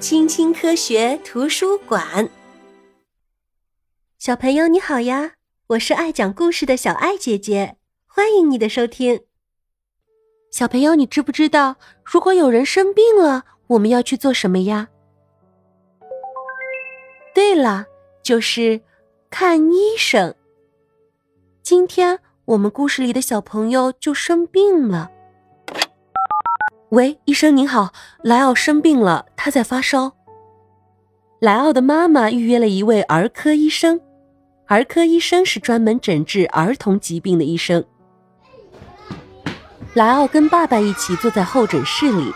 青青科学图书馆，小朋友你好呀！我是爱讲故事的小爱姐姐，欢迎你的收听。小朋友，你知不知道，如果有人生病了，我们要去做什么呀？对了，就是看医生。今天我们故事里的小朋友就生病了。喂，医生您好，莱奥生病了，他在发烧。莱奥的妈妈预约了一位儿科医生，儿科医生是专门诊治儿童疾病的医生。莱奥跟爸爸一起坐在候诊室里，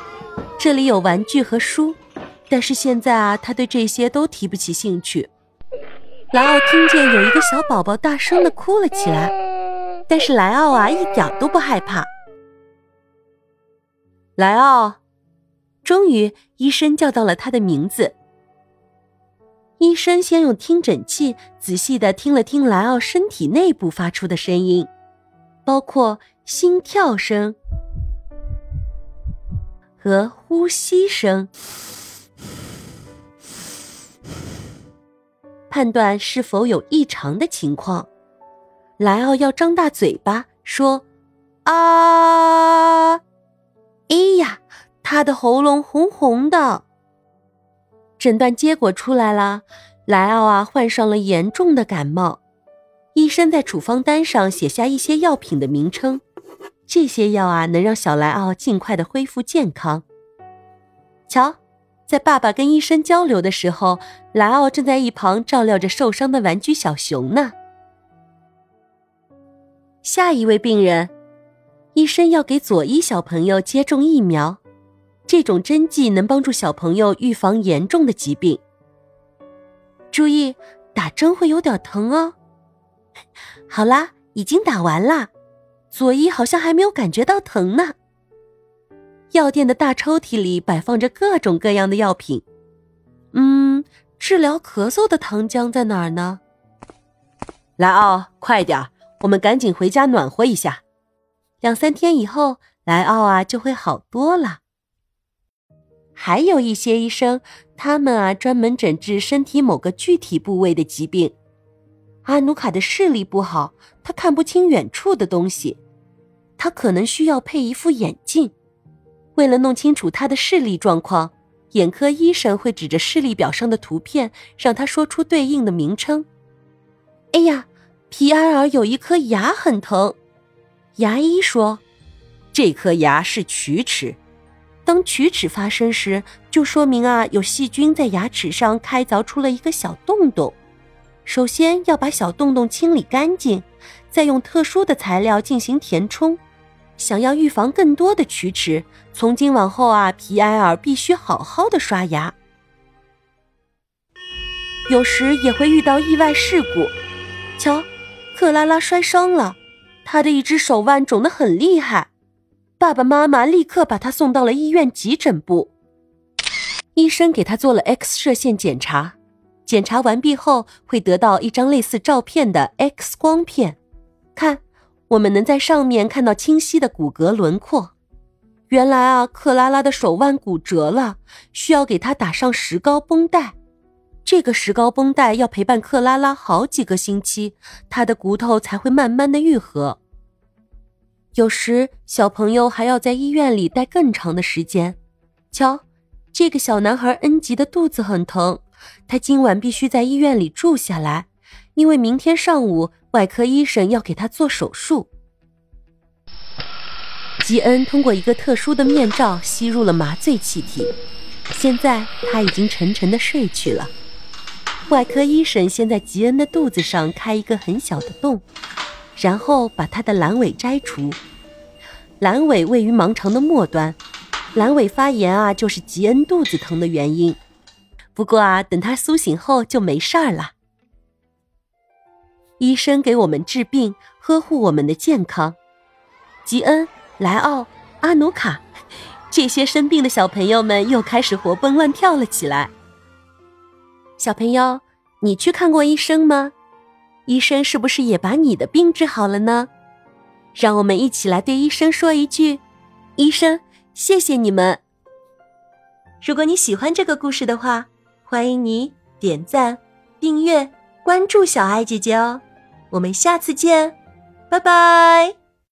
这里有玩具和书，但是现在啊，他对这些都提不起兴趣。莱奥听见有一个小宝宝大声的哭了起来，但是莱奥啊，一点都不害怕。莱奥，终于，医生叫到了他的名字。医生先用听诊器仔细的听了听莱奥身体内部发出的声音，包括心跳声和呼吸声，判断是否有异常的情况。莱奥要张大嘴巴说：“啊。”他的喉咙红红的。诊断结果出来了，莱奥啊患上了严重的感冒。医生在处方单上写下一些药品的名称，这些药啊能让小莱奥尽快的恢复健康。瞧，在爸爸跟医生交流的时候，莱奥正在一旁照料着受伤的玩具小熊呢。下一位病人。医生要给佐伊小朋友接种疫苗，这种针剂能帮助小朋友预防严重的疾病。注意，打针会有点疼哦。好啦，已经打完啦，佐伊好像还没有感觉到疼呢。药店的大抽屉里摆放着各种各样的药品。嗯，治疗咳嗽的糖浆在哪儿呢？莱奥，快点，我们赶紧回家暖和一下。两三天以后，莱奥啊就会好多了。还有一些医生，他们啊专门诊治身体某个具体部位的疾病。阿努卡的视力不好，他看不清远处的东西，他可能需要配一副眼镜。为了弄清楚他的视力状况，眼科医生会指着视力表上的图片，让他说出对应的名称。哎呀，皮埃尔有一颗牙很疼。牙医说：“这颗牙是龋齿，当龋齿发生时，就说明啊有细菌在牙齿上开凿出了一个小洞洞。首先要把小洞洞清理干净，再用特殊的材料进行填充。想要预防更多的龋齿，从今往后啊，皮埃尔必须好好的刷牙。有时也会遇到意外事故，瞧，克拉拉摔伤了。”他的一只手腕肿得很厉害，爸爸妈妈立刻把他送到了医院急诊部。医生给他做了 X 射线检查，检查完毕后会得到一张类似照片的 X 光片。看，我们能在上面看到清晰的骨骼轮廓。原来啊，克拉拉的手腕骨折了，需要给他打上石膏绷带。这个石膏绷带要陪伴克拉拉好几个星期，她的骨头才会慢慢的愈合。有时小朋友还要在医院里待更长的时间。瞧，这个小男孩恩吉的肚子很疼，他今晚必须在医院里住下来，因为明天上午外科医生要给他做手术。吉恩通过一个特殊的面罩吸入了麻醉气体，现在他已经沉沉的睡去了。外科医生先在吉恩的肚子上开一个很小的洞，然后把他的阑尾摘除。阑尾位于盲肠的末端，阑尾发炎啊，就是吉恩肚子疼的原因。不过啊，等他苏醒后就没事儿了。医生给我们治病，呵护我们的健康。吉恩、莱奥、阿努卡，这些生病的小朋友们又开始活蹦乱跳了起来。小朋友，你去看过医生吗？医生是不是也把你的病治好了呢？让我们一起来对医生说一句：“医生，谢谢你们。”如果你喜欢这个故事的话，欢迎你点赞、订阅、关注小爱姐姐哦。我们下次见，拜拜。